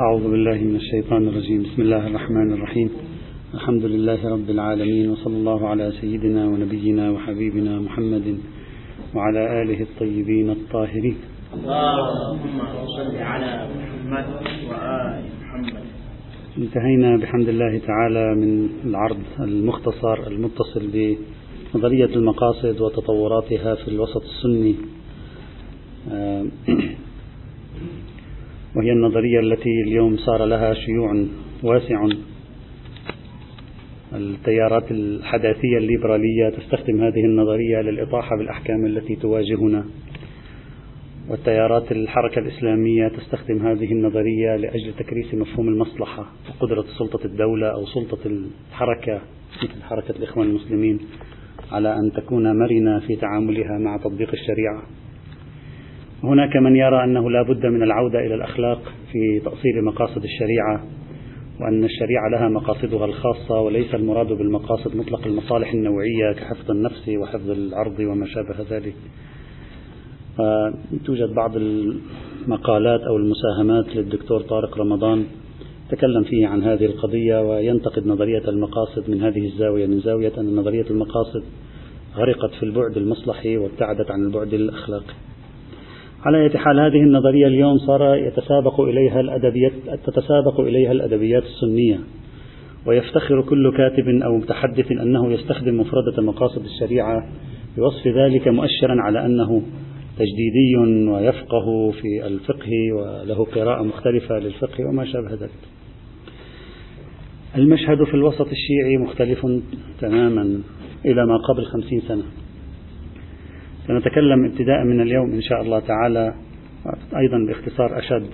أعوذ بالله من الشيطان الرجيم. بسم الله الرحمن الرحيم. الحمد لله رب العالمين وصلى الله على سيدنا ونبينا وحبيبنا محمد وعلى آله الطيبين الطاهرين. اللهم صل على محمد وآل محمد. انتهينا بحمد الله تعالى من العرض المختصر المتصل بنظرية المقاصد وتطوراتها في الوسط السني. آه، وهي النظرية التي اليوم صار لها شيوع واسع. التيارات الحداثية الليبرالية تستخدم هذه النظرية للإطاحة بالأحكام التي تواجهنا. والتيارات الحركة الإسلامية تستخدم هذه النظرية لأجل تكريس مفهوم المصلحة وقدرة سلطة الدولة أو سلطة الحركة مثل حركة الإخوان المسلمين على أن تكون مرنة في تعاملها مع تطبيق الشريعة. هناك من يرى أنه لا بد من العودة إلى الأخلاق في تأصيل مقاصد الشريعة وأن الشريعة لها مقاصدها الخاصة وليس المراد بالمقاصد مطلق المصالح النوعية كحفظ النفس وحفظ العرض وما شابه ذلك. توجد بعض المقالات أو المساهمات للدكتور طارق رمضان تكلم فيه عن هذه القضية وينتقد نظرية المقاصد من هذه الزاوية. من زاوية أن نظرية المقاصد غرقت في البعد المصلحي وابتعدت عن البعد الأخلاقي. على أي حال هذه النظرية اليوم صار يتسابق إليها الأدبيات تتسابق إليها الأدبيات السنية. ويفتخر كل كاتب أو متحدث أنه يستخدم مفردة مقاصد الشريعة بوصف ذلك مؤشرا على أنه تجديدي ويفقه في الفقه وله قراءة مختلفة للفقه وما شابه ذلك. المشهد في الوسط الشيعي مختلف تماما إلى ما قبل خمسين سنة. سنتكلم ابتداء من اليوم إن شاء الله تعالى أيضا باختصار أشد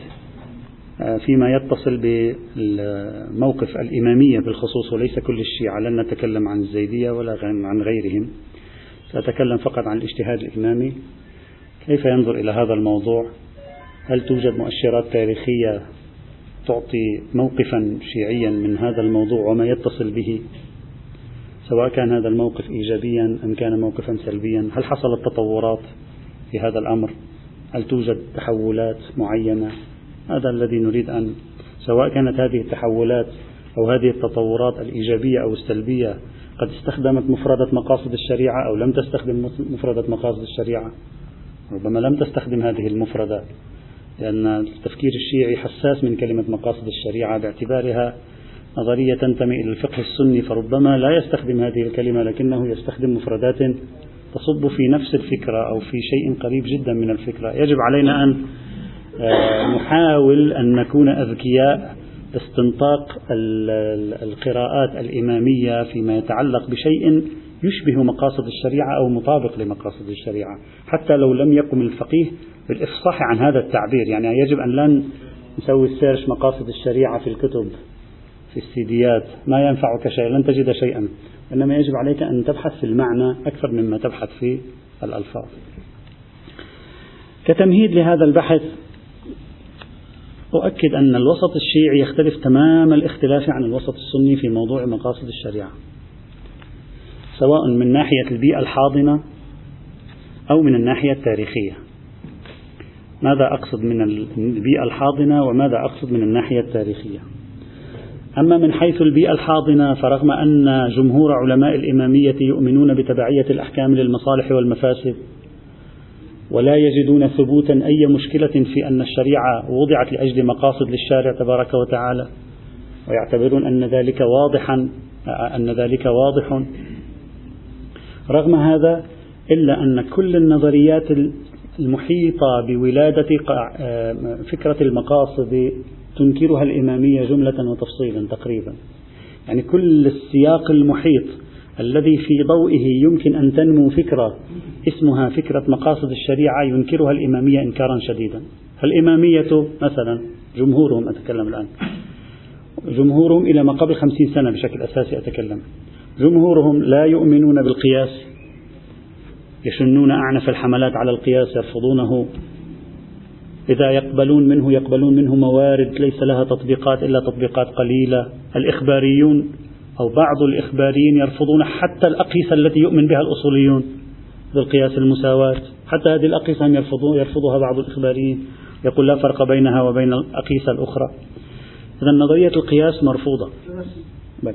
آه، فيما يتصل بالموقف الإمامية بالخصوص وليس كل الشيعة لن نتكلم عن الزيدية ولا عن غيرهم. سأتكلم فقط عن الاجتهاد الإمامي. كيف ينظر إلى هذا الموضوع؟ هل توجد مؤشرات تاريخية تعطي موقفا شيعيا من هذا الموضوع؟ وما يتصل به؟ سواء كان هذا الموقف إيجابيا أم كان موقفا سلبيا هل حصلت تطورات في هذا الأمر؟ هل توجد تحولات معينة؟ هذا الذي نريد أن سواء كانت هذه التحولات أو هذه التطورات الإيجابية أو السلبية قد استخدمت مفردة مقاصد الشريعة أو لم تستخدم مفردة مقاصد الشريعة. ربما لم تستخدم هذه المفردة لأن التفكير الشيعي حساس من كلمة مقاصد الشريعة باعتبارها نظرية تنتمي إلى الفقه السني فربما لا يستخدم هذه الكلمة لكنه يستخدم مفردات تصب في نفس الفكرة أو في شيء قريب جدا من الفكرة. يجب علينا أن آه، نحاول أن نكون أذكياء استنطاق القراءات الإمامية فيما يتعلق بشيء يشبه مقاصد الشريعة أو مطابق لمقاصد الشريعة. حتى لو لم يقم الفقيه بالإفصاح عن هذا التعبير يعني يجب أن لا نسوي السيرش مقاصد الشريعة في الكتب. في السيديات ما ينفعك شيء لن تجد شيئا. إنما يجب عليك أن تبحث في المعنى أكثر مما تبحث في الألفاظ. كتمهيد لهذا البحث أؤكد أن الوسط الشيعي يختلف تمام الاختلاف عن الوسط السني في موضوع مقاصد الشريعة. سواء من ناحية البيئة الحاضنة أو من الناحية التاريخية. ماذا أقصد من البيئة الحاضنة وماذا أقصد من الناحية التاريخية؟ أما من حيث البيئة الحاضنة فرغم أن جمهور علماء الإمامية يؤمنون بتبعية الأحكام للمصالح والمفاسد ولا يجدون ثبوتا أي مشكلة في أن الشريعة وضعت لأجل مقاصد للشارع تبارك وتعالى. ويعتبرون أن ذلك واضحا أن ذلك واضح. رغم هذا إلا أن كل النظريات المحيطة بولادة فكرة المقاصد تنكرها الإمامية جملة وتفصيلا تقريبا. يعني كل السياق المحيط الذي في ضوئه يمكن أن تنمو فكرة اسمها فكرة مقاصد الشريعة ينكرها الإمامية إنكارا شديدا. الإمامية مثلا جمهورهم أتكلم الآن جمهورهم إلى ما قبل خمسين سنة بشكل أساسي أتكلم. جمهورهم لا يؤمنون بالقياس يشنون أعنف الحملات على القياس يرفضونه. إذا يقبلون منه يقبلون منه موارد ليس لها تطبيقات إلا تطبيقات قليلة. الإخباريون أو بعض الإخباريين يرفضون حتى الأقيسة التي يؤمن بها الأصوليون بالقياس المساواة. حتى هذه الأقيسة يرفضون يرفضها بعض الإخباريين. يقول لا فرق بينها وبين الأقيسة الأخرى. إذا نظرية القياس مرفوضة. بل.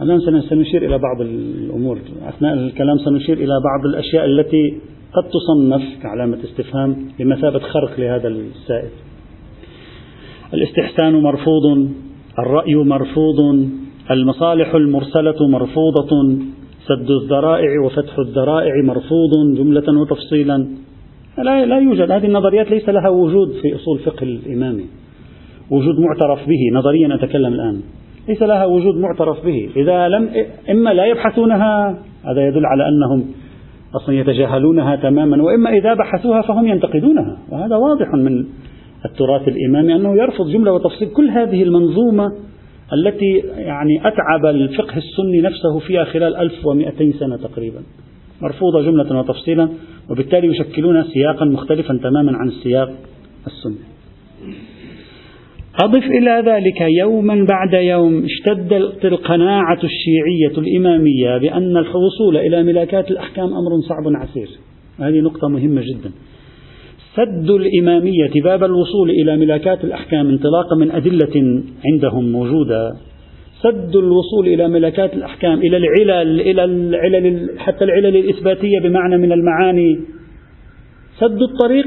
الآن سنشير إلى بعض الأمور. أثناء الكلام سنشير إلى بعض الأشياء التي قد تصنف كعلامة استفهام بمثابة خرق لهذا السائل. الاستحسان مرفوض الرأي مرفوض المصالح المرسلة مرفوضة سد الذرائع وفتح الذرائع مرفوض جملة وتفصيلا. لا, لا يوجد. هذه النظريات ليس لها وجود في أصول فقه الإمامي وجود معترف به نظريا أتكلم الآن. ليس لها وجود معترف به. إذا لم إما لا يبحثونها هذا يدل على أنهم أصلا يتجاهلونها تماما وإما إذا بحثوها فهم ينتقدونها. وهذا واضح من التراث الإمامي أنه يرفض جملة وتفصيل كل هذه المنظومة التي يعني أتعب الفقه السني نفسه فيها خلال 1200 سنة تقريبا. مرفوضة جملة وتفصيلا وبالتالي يشكلون سياقا مختلفا تماما عن السياق السني. أضف إلى ذلك يوما بعد يوم اشتدت القناعة الشيعية الإمامية بأن الوصول إلى ملاكات الأحكام أمر صعب عسير. هذه نقطة مهمة جدا. سد الإمامية باب الوصول إلى ملاكات الأحكام انطلاقا من أدلة عندهم موجودة. سد الوصول إلى ملكات الأحكام إلى العلل إلى العلل حتى العلل الإثباتية بمعنى من المعاني. سد الطريق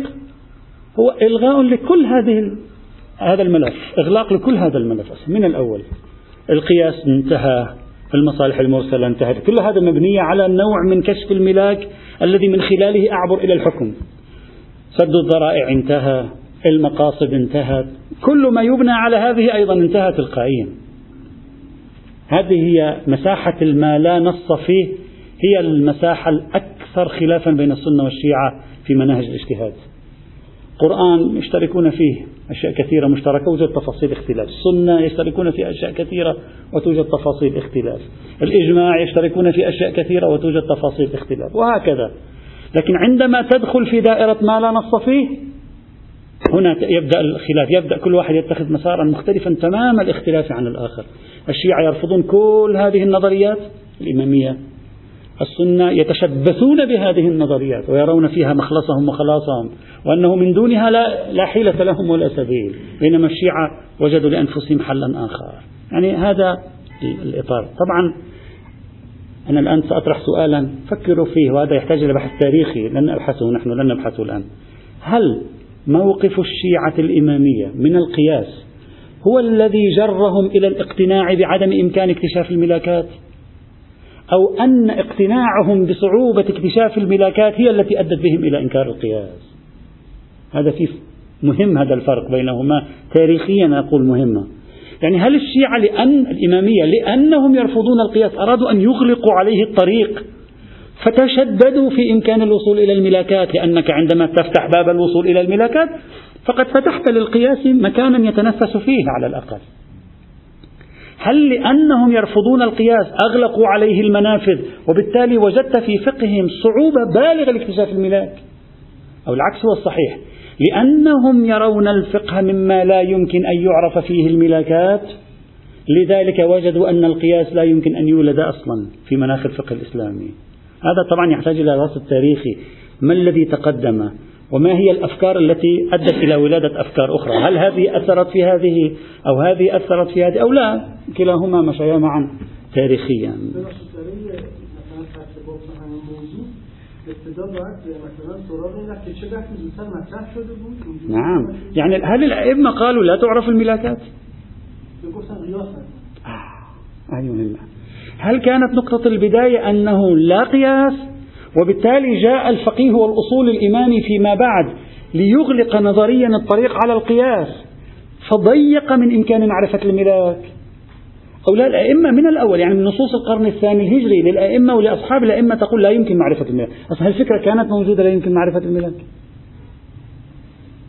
هو إلغاء لكل هذه هذا الملف إغلاق لكل هذا الملف من الأول؟ القياس انتهى المصالح المرسلة انتهت كل هذا مبنية على نوع من كشف الملاك الذي من خلاله أعبر إلى الحكم. سد الذرائع انتهى المقاصد انتهت كل ما يبنى على هذه أيضا انتهى تلقائيا. هذه هي مساحة ما لا نص فيه هي المساحة الأكثر خلافا بين السنة والشيعة في مناهج الاجتهاد. القرآن يشتركون فيه. أشياء كثيرة مشتركة وجد تفاصيل اختلاف. السنة يشتركون في أشياء كثيرة وتوجد تفاصيل اختلاف. الإجماع يشتركون في أشياء كثيرة وتوجد تفاصيل اختلاف. وهكذا. لكن عندما تدخل في دائرة ما لا نص فيه هنا يبدأ الخلاف. يبدأ كل واحد يتخذ مسارا مختلفا تمام الاختلاف عن الآخر. الشيعة يرفضون كل هذه النظريات الإمامية. السنة يتشبثون بهذه النظريات ويرون فيها مخلصهم وخلاصهم وأنه من دونها لا, لا حيلة لهم ولا سبيل بينما الشيعة وجدوا لأنفسهم حلا آخر. يعني هذا الإطار. طبعا أنا الآن سأطرح سؤالا فكروا فيه وهذا يحتاج إلى بحث تاريخي لن نبحثه نحن لن نبحثه الآن. هل موقف الشيعة الإمامية من القياس هو الذي جرهم إلى الاقتناع بعدم إمكان اكتشاف الملاكات؟ أو أن اقتناعهم بصعوبة اكتشاف الملاكات هي التي أدت بهم إلى إنكار القياس. هذا في مهم هذا الفرق بينهما. تاريخيا أقول مهمة يعني هل الشيعة لأن الإمامية لأنهم يرفضون القياس أرادوا أن يغلقوا عليه الطريق فتشددوا في إمكان الوصول إلى الملاكات؟ لأنك عندما تفتح باب الوصول إلى الملاكات فقد فتحت للقياس مكانا يتنفس فيه على الأقل. هل لأنهم يرفضون القياس أغلقوا عليه المنافذ وبالتالي وجدت في فقههم صعوبة بالغة لاكتشاف الملاك؟ أو العكس هو الصحيح لأنهم يرون الفقه مما لا يمكن أن يعرف فيه الملاكات لذلك وجدوا أن القياس لا يمكن أن يولد أصلا في مناخ الفقه الإسلامي. هذا طبعا يحتاج إلى دراسة تاريخي. ما الذي تقدم؟ وما هي الأفكار التي أدت إلى ولادة أفكار أخرى؟ هل هذه أثرت في هذه أو هذه أثرت في هذه أو لا؟ كلاهما مشيا معا تاريخيا. نعم. يعني هل الأئمة قالوا لا تعرف الملاكات؟ آه. مهمة هل كانت نقطة البداية أنه لا قياس وبالتالي جاء الفقيه والأصول الإمامي فيما بعد ليغلق نظريا الطريق على القياس فضيق من إمكان معرفة الملاك. أو لا الأئمة من الأول يعني من نصوص القرن الثاني الهجري للأئمة ولأصحاب الأئمة تقول لا يمكن معرفة الملاك. أصلا الفكرة كانت موجودة لا يمكن معرفة الملاك؟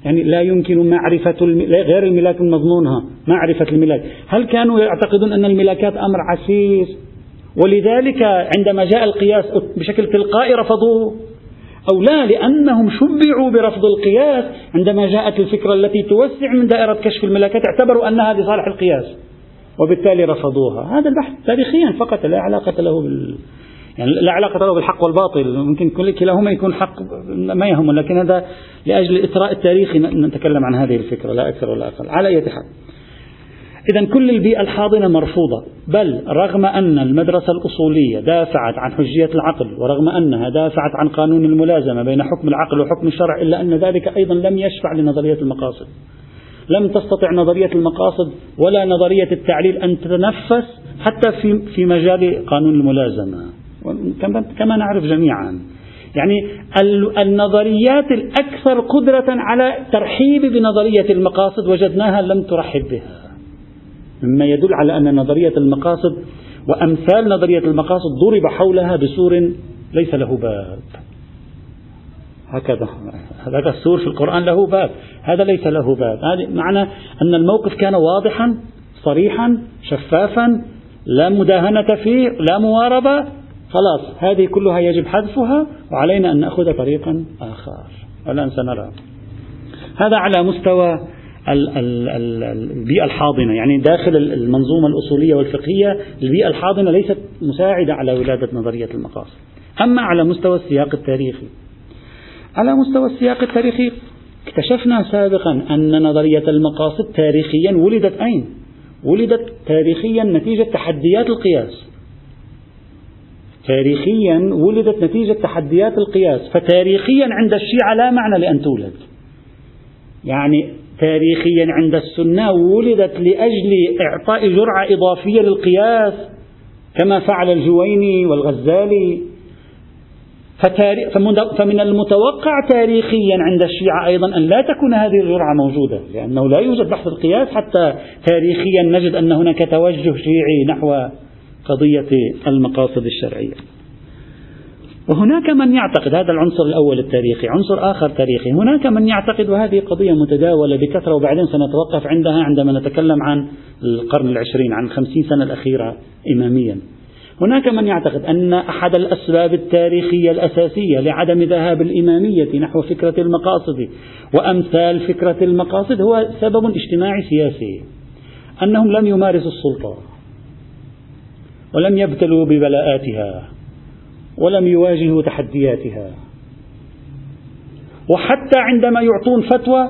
يعني لا يمكن معرفة غير الملاك مضمونها معرفة الملاك. هل كانوا يعتقدون أن الملاكات أمر عسير ولذلك عندما جاء القياس بشكل تلقائي رفضوه. أو لا لأنهم شبعوا برفض القياس عندما جاءت الفكرة التي توسع من دائرة كشف الملاكات اعتبروا أنها لصالح القياس وبالتالي رفضوها. هذا البحث تاريخيا فقط لا علاقة له يعني لا علاقة له بالحق والباطل. ممكن كل كلاهما يكون حق ما يهم لكن هذا لأجل الإثراء التاريخي نتكلم عن هذه الفكرة لا أكثر ولا أقل. على أي حال. إذا كل البيئة الحاضنة مرفوضة بل رغم أن المدرسة الأصولية دافعت عن حجية العقل ورغم أنها دافعت عن قانون الملازمة بين حكم العقل وحكم الشرع إلا أن ذلك أيضا لم يشفع لنظرية المقاصد. لم تستطع نظرية المقاصد ولا نظرية التعليل أن تتنفس حتى في في مجال قانون الملازمة. كما نعرف جميعا. يعني النظريات الأكثر قدرة على ترحيب بنظرية المقاصد وجدناها لم ترحب بها. مما يدل على أن نظرية المقاصد وأمثال نظرية المقاصد ضرب حولها بسور ليس له باب. هكذا هذا السور في القرآن له باب. هذا ليس له باب. هذا معنى أن الموقف كان واضحا صريحا شفافا لا مداهنة فيه لا مواربة. خلاص هذه كلها يجب حذفها وعلينا أن نأخذ طريقا آخر. الآن سنرى. هذا على مستوى البيئة الحاضنة يعني داخل المنظومة الأصولية والفقهية البيئة الحاضنة ليست مساعدة على ولادة نظرية المقاصد. أما على مستوى السياق التاريخي على مستوى السياق التاريخي اكتشفنا سابقا أن نظرية المقاصد تاريخيا ولدت أين؟ ولدت تاريخيا نتيجة تحديات القياس. تاريخيا ولدت نتيجة تحديات القياس فتاريخيا عند الشيعة لا معنى لأن تولد. يعني تاريخيا عند السنة ولدت لأجل إعطاء جرعة إضافية للقياس كما فعل الجويني والغزالي. فمن المتوقع تاريخيا عند الشيعة أيضا أن لا تكون هذه الجرعة موجودة لأنه لا يوجد بحث القياس حتى تاريخيا نجد أن هناك توجه شيعي نحو قضية المقاصد الشرعية. وهناك من يعتقد هذا العنصر الأول التاريخي. عنصر آخر تاريخي. هناك من يعتقد وهذه قضية متداولة بكثرة وبعدين سنتوقف عندها عندما نتكلم عن القرن العشرين عن الخمسين سنة الأخيرة إماميا. هناك من يعتقد أن أحد الأسباب التاريخية الأساسية لعدم ذهاب الإمامية نحو فكرة المقاصد وأمثال فكرة المقاصد هو سبب اجتماعي سياسي. أنهم لم يمارسوا السلطة ولم يبتلوا ببلاءاتها. ولم يواجهوا تحدياتها. وحتى عندما يعطون فتوى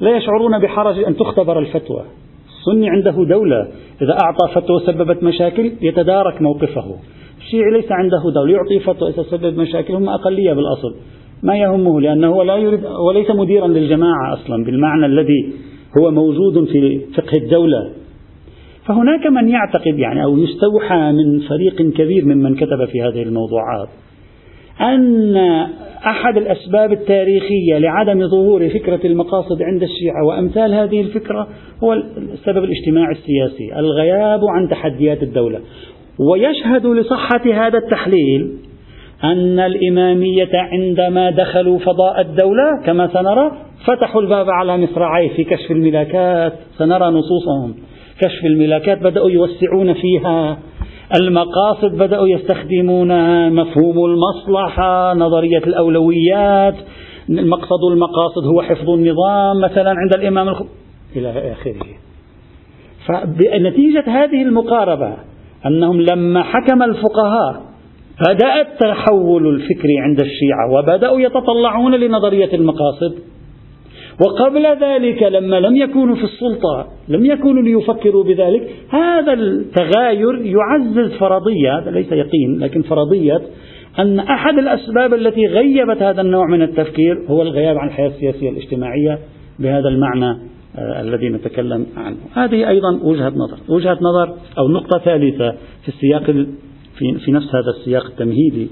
لا يشعرون بحرج أن تختبر الفتوى. السني عنده دولة. إذا أعطى فتوى سببت مشاكل يتدارك موقفه. الشيعي ليس عنده دولة. يعطي فتوى إذا سبب مشاكل هم أقلية بالأصل. ما يهمه؟ لأنه لا يريد وليس مديرا للجماعة أصلا بالمعنى الذي هو موجود في فقه الدولة. فهناك من يعتقد يعني أو يستوحى من فريق كبير ممن كتب في هذه الموضوعات أن أحد الأسباب التاريخية لعدم ظهور فكرة المقاصد عند الشيعة وأمثال هذه الفكرة هو السبب الاجتماعي السياسي الغياب عن تحديات الدولة. ويشهد لصحة هذا التحليل أن الإمامية عندما دخلوا فضاء الدولة كما سنرى فتحوا الباب على مصراعيه في كشف الملاكات سنرى نصوصهم. كشف الملاكات بدأوا يوسعون فيها. المقاصد بدأوا يستخدمونها مفهوم المصلحة نظرية الأولويات. مقصد المقاصد هو حفظ النظام. مثلا عند الإمام الخ... إلى آخره. فنتيجة هذه المقاربة أنهم لما حكم الفقهاء بدأ التحول الفكري عند الشيعة وبدأوا يتطلعون لنظرية المقاصد. وقبل ذلك لما لم يكونوا في السلطة لم يكونوا ليفكروا بذلك هذا التغاير يعزز فرضية هذا ليس يقين لكن فرضية أن أحد الأسباب التي غيبت هذا النوع من التفكير هو الغياب عن الحياة السياسية الاجتماعية بهذا المعنى آه، الذي نتكلم عنه. هذه أيضا وجهة نظر. وجهة نظر أو نقطة ثالثة في السياق في, في نفس هذا السياق التمهيدي.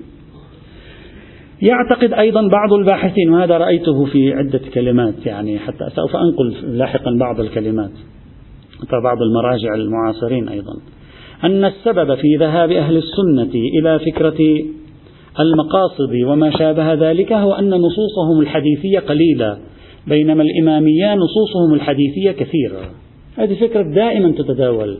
يعتقد أيضا بعض الباحثين وهذا رأيته في عدة كلمات يعني حتى سوف أنقل لاحقا بعض الكلمات حتى بعض المراجع المعاصرين أيضا. أن السبب في ذهاب أهل السنة إلى فكرة المقاصد وما شابه ذلك هو أن نصوصهم الحديثية قليلة بينما الإمامية نصوصهم الحديثية كثيرة. هذه فكرة دائما تتداول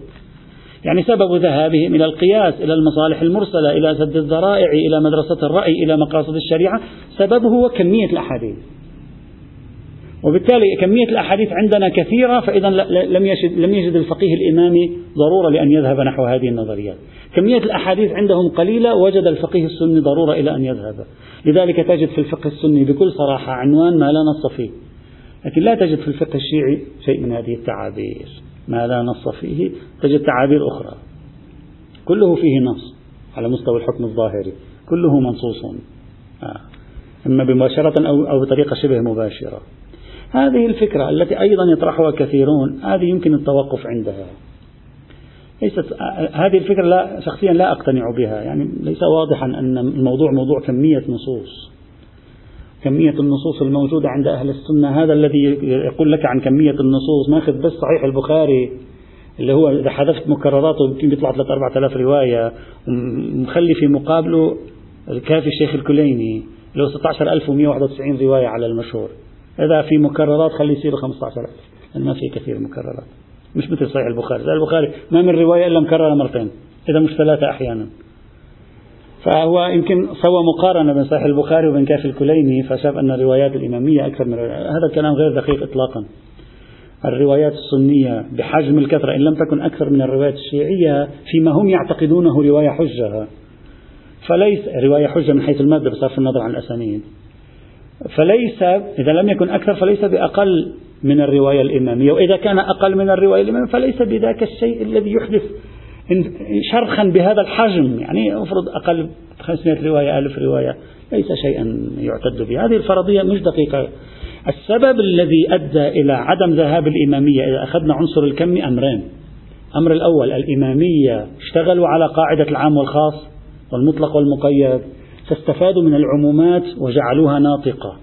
يعني سبب ذهابهم إلى القياس إلى المصالح المرسلة إلى سد الذرائع إلى مدرسة الرأي إلى مقاصد الشريعة سببه هو كمية الأحاديث. وبالتالي كمية الأحاديث عندنا كثيرة فإذا لم يجد, لم يجد الفقيه الإمامي ضرورة لأن يذهب نحو هذه النظريات. كمية الأحاديث عندهم قليلة وجد الفقيه السني ضرورة إلى أن يذهب. لذلك تجد في الفقه السني بكل صراحة عنوان ما لا نص فيه. لكن لا تجد في الفقه الشيعي شيء من هذه التعابير. ما لا نص فيه تجد تعابير أخرى. كله فيه نص على مستوى الحكم الظاهري كله منصوص. آه. إما مباشرة أو, أو بطريقة شبه مباشرة. هذه الفكرة التي أيضا يطرحها كثيرون هذه يمكن التوقف عندها. ليست هذه الفكرة لا شخصيا لا أقتنع بها. يعني ليس واضحا أن الموضوع موضوع كمية نصوص. كمية النصوص الموجودة عند أهل السنة. هذا الذي يقول لك عن كمية النصوص ماخذ بس صحيح البخاري اللي هو إذا حذفت مكرراته يمكن بيطلع 3 4000 رواية. مخلي في مقابله الكافي الشيخ الكليني له 16191 رواية على المشهور. إذا في مكررات خلي يصير 15000 لأن ما في كثير مكررات. مش مثل صحيح البخاري. البخاري ما من رواية إلا مكررة مرتين إذا مش ثلاثة أحيانا. فهو يمكن سوى مقارنة بين صحيح البخاري وبين كافي الكليني فشاف أن الروايات الإمامية أكثر من هذا الكلام غير دقيق إطلاقا. الروايات السنية بحجم الكثرة إن لم تكن أكثر من الروايات الشيعية فيما هم يعتقدونه رواية حجة. فليس رواية حجة من حيث المادة بصرف النظر عن الأسانيد. فليس إذا لم يكن أكثر فليس بأقل من الرواية الإمامية وإذا كان أقل من الرواية الإمامية فليس بذاك الشيء الذي يحدث شرخا بهذا الحجم يعني أفرض أقل 500 رواية ألف رواية ليس شيئا يعتد به. هذه الفرضية مش دقيقة. السبب الذي أدى إلى عدم ذهاب الإمامية إذا أخذنا عنصر الكم أمرين. الأمر الأول الإمامية اشتغلوا على قاعدة العام والخاص والمطلق والمقيد فاستفادوا من العمومات وجعلوها ناطقة.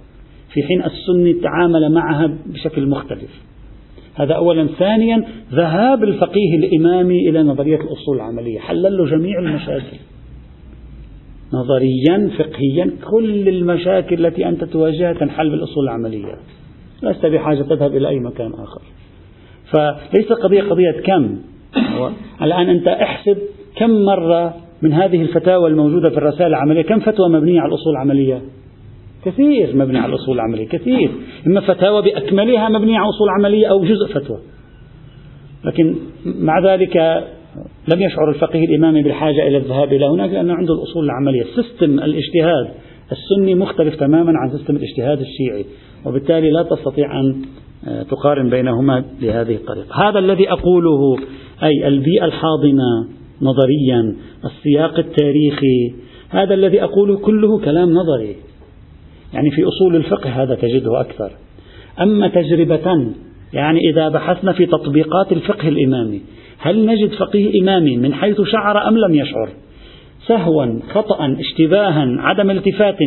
في حين السني تعامل معها بشكل مختلف. هذا أولا. ثانيا ذهاب الفقيه الإمامي إلى نظرية الأصول العملية. حلل له جميع المشاكل. نظريا فقهيا كل المشاكل التي أنت تواجهها تنحل بالأصول العملية. لست بحاجة تذهب إلى أي مكان آخر. فليس قضية قضية كم. الآن أنت احسب كم مرة من هذه الفتاوى الموجودة في الرسائل العملية كم فتوى مبنية على الأصول العملية؟ كثير مبني على الأصول العملية كثير. إما فتاوى بأكملها مبنية على أصول عملية أو جزء فتوى. لكن مع ذلك لم يشعر الفقيه الإمامي بالحاجة إلى الذهاب إلى هناك لأنه عنده الأصول العملية. system الاجتهاد السني مختلف تماما عن system الاجتهاد الشيعي وبالتالي لا تستطيع أن آه، تقارن بينهما بهذه الطريقة. هذا الذي أقوله أي البيئة الحاضنة نظريا السياق التاريخي هذا الذي أقوله كله كلام نظري. يعني في أصول الفقه هذا تجده أكثر. أما تجربة يعني إذا بحثنا في تطبيقات الفقه الإمامي هل نجد فقيه إمامي من حيث شعر أم لم يشعر؟ سهوا خطأ اشتباها عدم التفات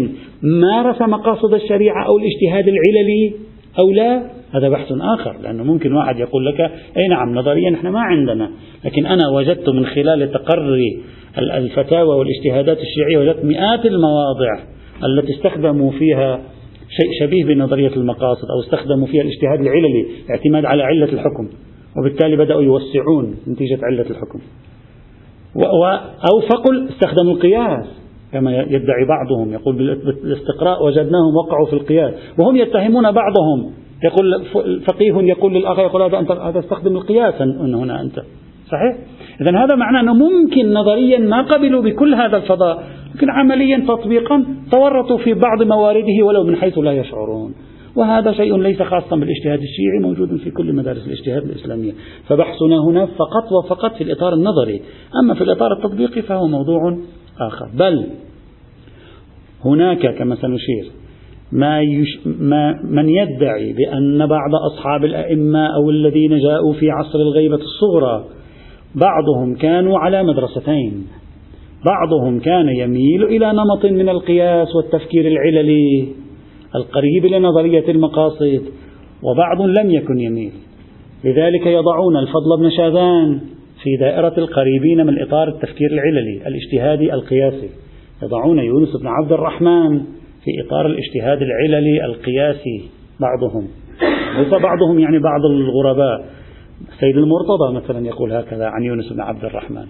مارس مقاصد الشريعة أو الاجتهاد العللي أو لا؟ هذا بحث آخر لأنه ممكن واحد يقول لك أي نعم نظريا نحن ما عندنا لكن أنا وجدت من خلال تقري الفتاوى والاجتهادات الشيعية وجدت مئات المواضع. التي استخدموا فيها شيء شبيه بنظرية المقاصد أو استخدموا فيها الاجتهاد العللي اعتماد على علة الحكم وبالتالي بدأوا يوسعون نتيجة علة الحكم. أو فقل استخدموا القياس كما يدعي بعضهم يقول بالاستقراء وجدناهم وقعوا في القياس وهم يتهمون بعضهم يقول فقيه يقول للآخر يقول هذا أنت هذا استخدم القياس هنا أنت. صحيح؟ إذا هذا معناه أنه ممكن نظريا ما قبلوا بكل هذا الفضاء لكن عمليا تطبيقا تورطوا في بعض موارده ولو من حيث لا يشعرون. وهذا شيء ليس خاصا بالاجتهاد الشيعي موجود في كل مدارس الاجتهاد الإسلامية. فبحثنا هنا فقط وفقط في الإطار النظري. أما في الإطار التطبيقي فهو موضوع آخر. بل هناك كما سنشير ما, يش ما من يدعي بأن بعض أصحاب الأئمة أو الذين جاءوا في عصر الغيبة الصغرى بعضهم كانوا على مدرستين. بعضهم كان يميل إلى نمط من القياس والتفكير العللي القريب لنظرية المقاصد وبعض لم يكن يميل. لذلك يضعون الفضل بن شاذان في دائرة القريبين من إطار التفكير العللي الاجتهادي القياسي. يضعون يونس بن عبد الرحمن في إطار الاجتهاد العللي القياسي بعضهم. ليس بعضهم يعني بعض الغرباء. سيد المرتضى مثلا يقول هكذا عن يونس بن عبد الرحمن.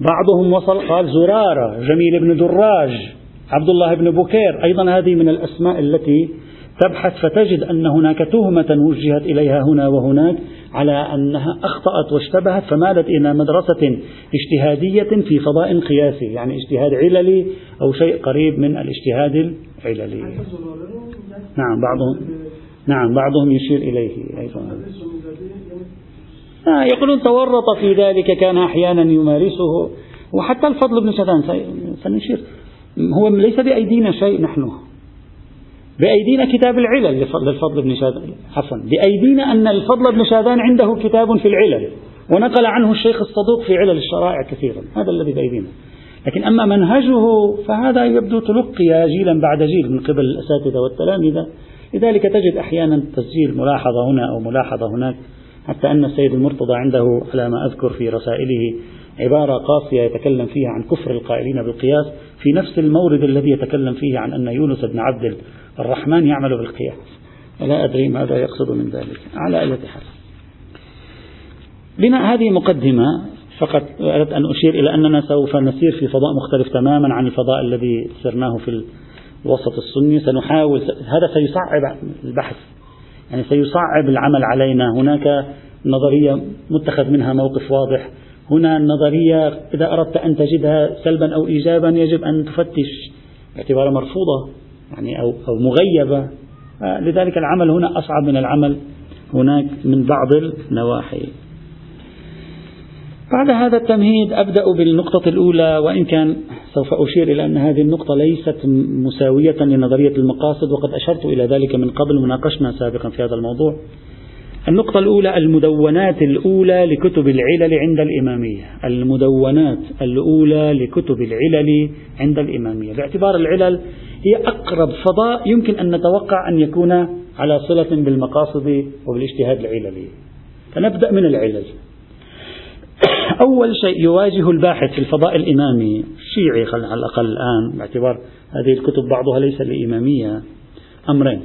بعضهم وصل قال زرارة جميل بن دراج عبد الله بن بكير أيضا هذه من الأسماء التي تبحث فتجد أن هناك تهمة وجهت إليها هنا وهناك على أنها أخطأت واشتبهت فمالت إلى مدرسة اجتهادية في فضاء قياسي يعني اجتهاد عللي أو شيء قريب من الاجتهاد العللي. نعم بعضهم نعم بعضهم يشير إليه أيضا. يقولون تورط في ذلك كان أحيانا يمارسه. وحتى الفضل بن شدان سنشير. هو ليس بأيدينا شيء نحن. بأيدينا كتاب العلل للفضل بن شاذان عفوا. بأيدينا أن الفضل بن شاذان عنده كتاب في العلل. ونقل عنه الشيخ الصدوق في علل الشرائع كثيرا. هذا الذي بأيدينا. لكن أما منهجه فهذا يبدو تلقي جيلا بعد جيل من قبل الأساتذة والتلامذة لذلك تجد أحيانا تسجيل ملاحظة هنا أو ملاحظة هناك. حتى أن السيد المرتضى عنده على ما أذكر في رسائله عبارة قاسية يتكلم فيها عن كفر القائلين بالقياس في نفس المورد الذي يتكلم فيه عن أن يونس بن عبد الرحمن يعمل بالقياس. لا أدري ماذا يقصد من ذلك. على أي حال. بناء هذه مقدمة فقط أردت أن أشير إلى أننا سوف نسير في فضاء مختلف تماما عن الفضاء الذي سرناه في الوسط السني. سنحاول هذا سيصعب البحث. يعني سيصعب العمل علينا. هناك نظرية متخذ منها موقف واضح. هنا النظرية إذا أردت أن تجدها سلبا أو إيجابا يجب أن تفتش باعتبارها مرفوضة يعني أو, أو مغيبة. لذلك العمل هنا أصعب من العمل. هناك من بعض النواحي. بعد هذا التمهيد أبدأ بالنقطة الأولى وإن كان سوف أشير إلى أن هذه النقطة ليست مساوية لنظرية المقاصد وقد أشرت إلى ذلك من قبل مناقشنا سابقا في هذا الموضوع. النقطة الأولى المدونات الأولى لكتب العلل عند الإمامية. المدونات الأولى لكتب العلل عند الإمامية. باعتبار العلل هي أقرب فضاء يمكن أن نتوقع أن يكون على صلة بالمقاصد وبالاجتهاد العللي. فنبدأ من العلل. أول شيء يواجه الباحث في الفضاء الإمامي الشيعي على الأقل الآن باعتبار هذه الكتب بعضها ليس لإمامية أمرين.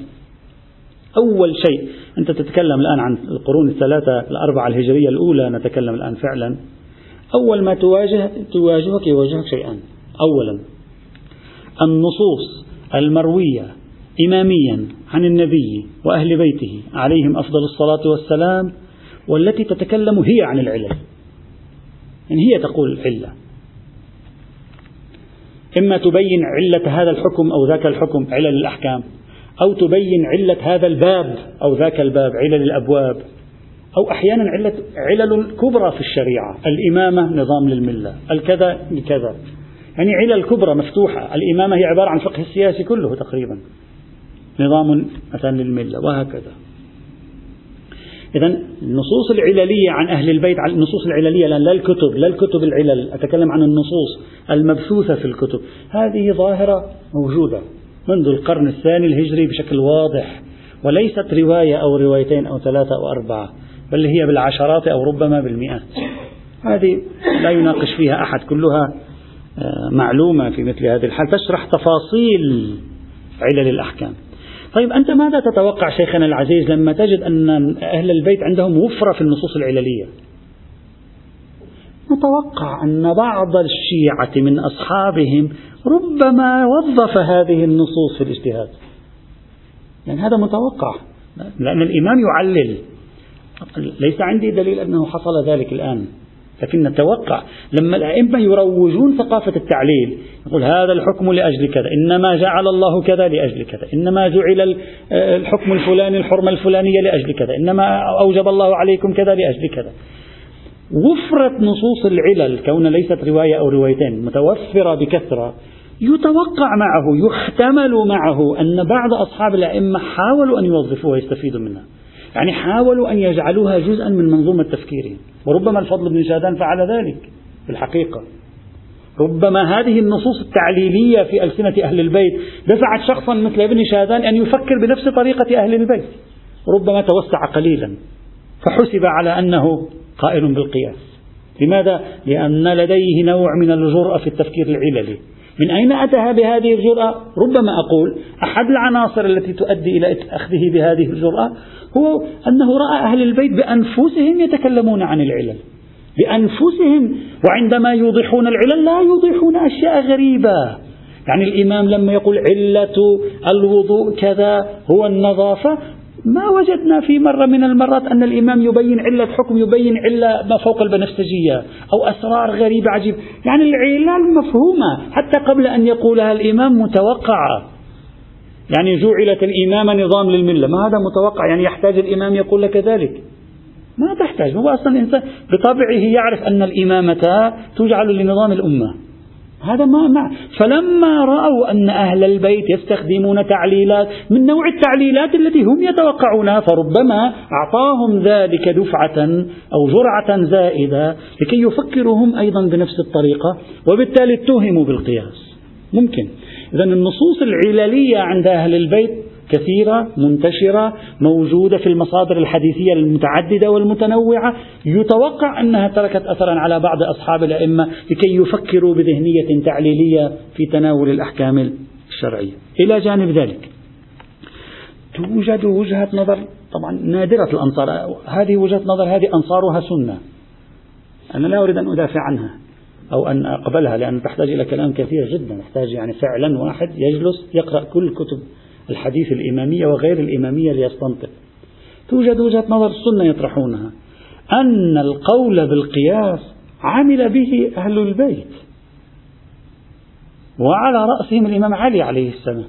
أول شيء أنت تتكلم الآن عن القرون الثلاثة الأربعة الهجرية الأولى نتكلم الآن فعلا. أول ما تواجه تواجهك يواجهك شيئان أولا النصوص المروية إماميا عن النبي وأهل بيته عليهم أفضل الصلاة والسلام والتي تتكلم هي عن العلل. يعني هي تقول علة. إما تبين علة هذا الحكم أو ذاك الحكم علل الأحكام أو تبين علة هذا الباب أو ذاك الباب علل الأبواب أو أحيانا علة علل كبرى في الشريعة الإمامة نظام للملة الكذا لكذا. يعني علل كبرى مفتوحة الإمامة هي عبارة عن فقه السياسي كله تقريبا نظام مثلا للملة وهكذا. إذا النصوص العللية عن أهل البيت النصوص العللية لا الكتب لا الكتب العلل أتكلم عن النصوص المبثوثة في الكتب. هذه ظاهرة موجودة منذ القرن الثاني الهجري بشكل واضح وليست رواية أو روايتين أو ثلاثة أو أربعة بل هي بالعشرات أو ربما بالمئات. هذه لا يناقش فيها أحد كلها آه، معلومة في مثل هذه الحال. تشرح تفاصيل علل الأحكام. طيب أنت ماذا تتوقع شيخنا العزيز لما تجد أن أهل البيت عندهم وفرة في النصوص العللية؟ نتوقع أن بعض الشيعة من أصحابهم ربما وظف هذه النصوص في الاجتهاد. يعني هذا متوقع لأن الإمام يعلل. ليس عندي دليل أنه حصل ذلك الآن. لكن نتوقع لما الأئمة يروجون ثقافة التعليل يقول هذا الحكم لأجل كذا إنما جعل الله كذا لأجل كذا إنما جعل الحكم الفلاني الحرمة الفلانية لأجل كذا إنما أوجب الله عليكم كذا لأجل كذا. وفرة نصوص العلل كون ليست رواية أو روايتين متوفرة بكثرة يتوقع معه يحتمل معه أن بعض أصحاب الأئمة حاولوا أن يوظفوها ويستفيدوا منها. يعني حاولوا أن يجعلوها جزءا من منظومة تفكيرهم. وربما الفضل بن شادان فعل ذلك في الحقيقة. ربما هذه النصوص التعليلية في ألسنة أهل البيت دفعت شخصا مثل ابن شادان أن يفكر بنفس طريقة أهل البيت. ربما توسع قليلا فحسب على أنه قائل بالقياس. لماذا؟ لأن لديه نوع من الجرأة في التفكير العللي. من أين أتى بهذه الجرأة؟ ربما أقول أحد العناصر التي تؤدي إلى أخذه بهذه الجرأة هو أنه رأى أهل البيت بأنفسهم يتكلمون عن العلل بأنفسهم وعندما يوضحون العلل لا يوضحون أشياء غريبة يعني الإمام لما يقول علة الوضوء كذا هو النظافة ما وجدنا في مرة من المرات أن الإمام يبين علة حكم يبين علة ما فوق البنفسجية أو أسرار غريبة عجيبة. يعني العلل مفهومة حتى قبل أن يقولها الإمام متوقعة. يعني جعلت الإمامة نظام للملة. ما هذا متوقع؟ يعني يحتاج الإمام يقول لك ذلك. ما تحتاج. هو أصلا الإنسان بطبعه يعرف أن الإمامة تجعل لنظام الأمة. هذا ما مع. فلما رأوا أن أهل البيت يستخدمون تعليلات من نوع التعليلات التي هم يتوقعونها فربما أعطاهم ذلك دفعة أو جرعة زائدة لكي يفكروا هم أيضا بنفس الطريقة وبالتالي اتهموا بالقياس. ممكن. إذا النصوص العللية عند أهل البيت كثيرة منتشرة موجودة في المصادر الحديثية المتعددة والمتنوعة. يتوقع أنها تركت أثرا على بعض أصحاب الأئمة لكي يفكروا بذهنية تعليلية في تناول الأحكام الشرعية. إلى جانب ذلك توجد وجهة نظر طبعا نادرة الأنصار. هذه وجهة نظر هذه أنصارها سنة. أنا لا أريد أن أدافع عنها أو أن أقبلها لأن تحتاج إلى كلام كثير جدا. تحتاج يعني فعلا واحد يجلس يقرأ كل كتب الحديث الإمامية وغير الإمامية ليستنطق. توجد وجهة نظر السنة يطرحونها. أن القول بالقياس عمل به أهل البيت. وعلى رأسهم الإمام علي عليه السلام.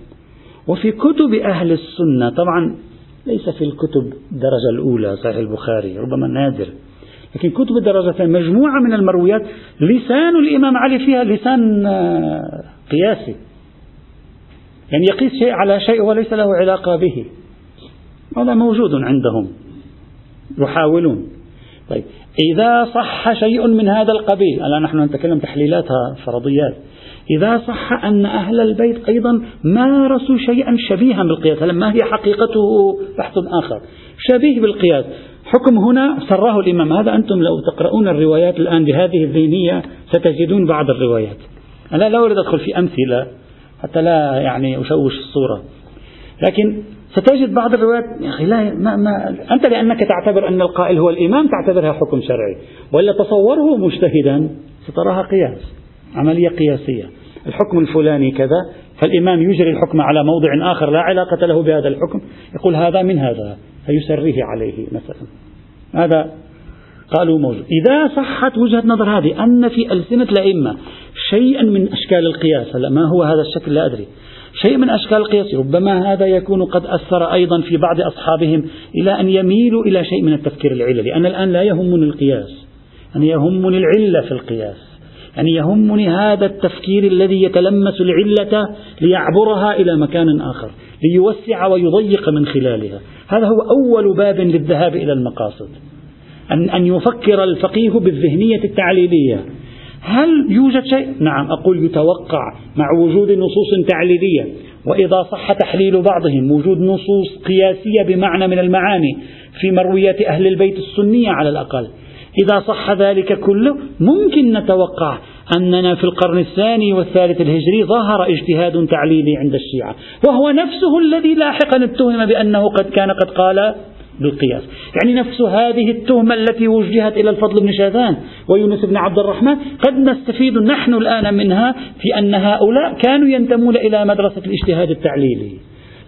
وفي كتب أهل السنة طبعا ليس في الكتب الدرجة الأولى صحيح البخاري ربما نادر. لكن كتب الدرجتين مجموعة من المرويات لسان الإمام علي فيها لسان آه، قياسي. يعني يقيس شيء على شيء وليس له علاقة به. هذا موجود عندهم يحاولون. طيب إذا صح شيء من هذا القبيل الآن نحن نتكلم تحليلاتها فرضيات. إذا صح أن أهل البيت أيضا مارسوا شيئا شبيها بالقياس ما هي حقيقته بحث آخر؟ شبيه بالقياس. حكم هنا سراه الإمام. هذا أنتم لو تقرؤون الروايات الآن بهذه الذهنية ستجدون بعض الروايات. أنا لا أريد أدخل في أمثلة. حتى لا يعني أشوش الصورة. لكن ستجد بعض الروايات يا أخي لا ما ما أنت لأنك تعتبر أن القائل هو الإمام تعتبرها حكم شرعي وإلا تصوره مجتهدا ستراها قياس عملية قياسية. الحكم الفلاني كذا فالإمام يجري الحكم على موضع آخر لا علاقة له بهذا الحكم يقول هذا من هذا فيسريه عليه مثلا. هذا قالوا موجود. إذا صحت وجهة نظر هذه أن في ألسنة الأئمة شيئا من أشكال القياس هلا ما هو هذا الشكل لا أدري. شيء من أشكال القياس ربما هذا يكون قد أثر أيضا في بعض أصحابهم إلى أن يميلوا إلى شيء من التفكير العللي. أنا الآن لا يهمني القياس أنا يهمني العلة في القياس. يعني يهمني هذا التفكير الذي يتلمس العلة ليعبرها إلى مكان آخر ليوسع ويضيق من خلالها. هذا هو أول باب للذهاب إلى المقاصد. أن أن يفكر الفقيه بالذهنية التعليلية هل يوجد شيء؟ نعم أقول يتوقع مع وجود نصوص تعليلية وإذا صح تحليل بعضهم وجود نصوص قياسية بمعنى من المعاني في مرويات أهل البيت السنية على الأقل إذا صح ذلك كله ممكن نتوقع أننا في القرن الثاني والثالث الهجري ظهر اجتهاد تعليلي عند الشيعة وهو نفسه الذي لاحقا اتهم بأنه قد كان قد قال بالقياس. يعني نفس هذه التهمة التي وجهت إلى الفضل بن شاذان ويونس بن عبد الرحمن قد نستفيد نحن الآن منها في أن هؤلاء كانوا ينتمون إلى مدرسة الاجتهاد التعليلي.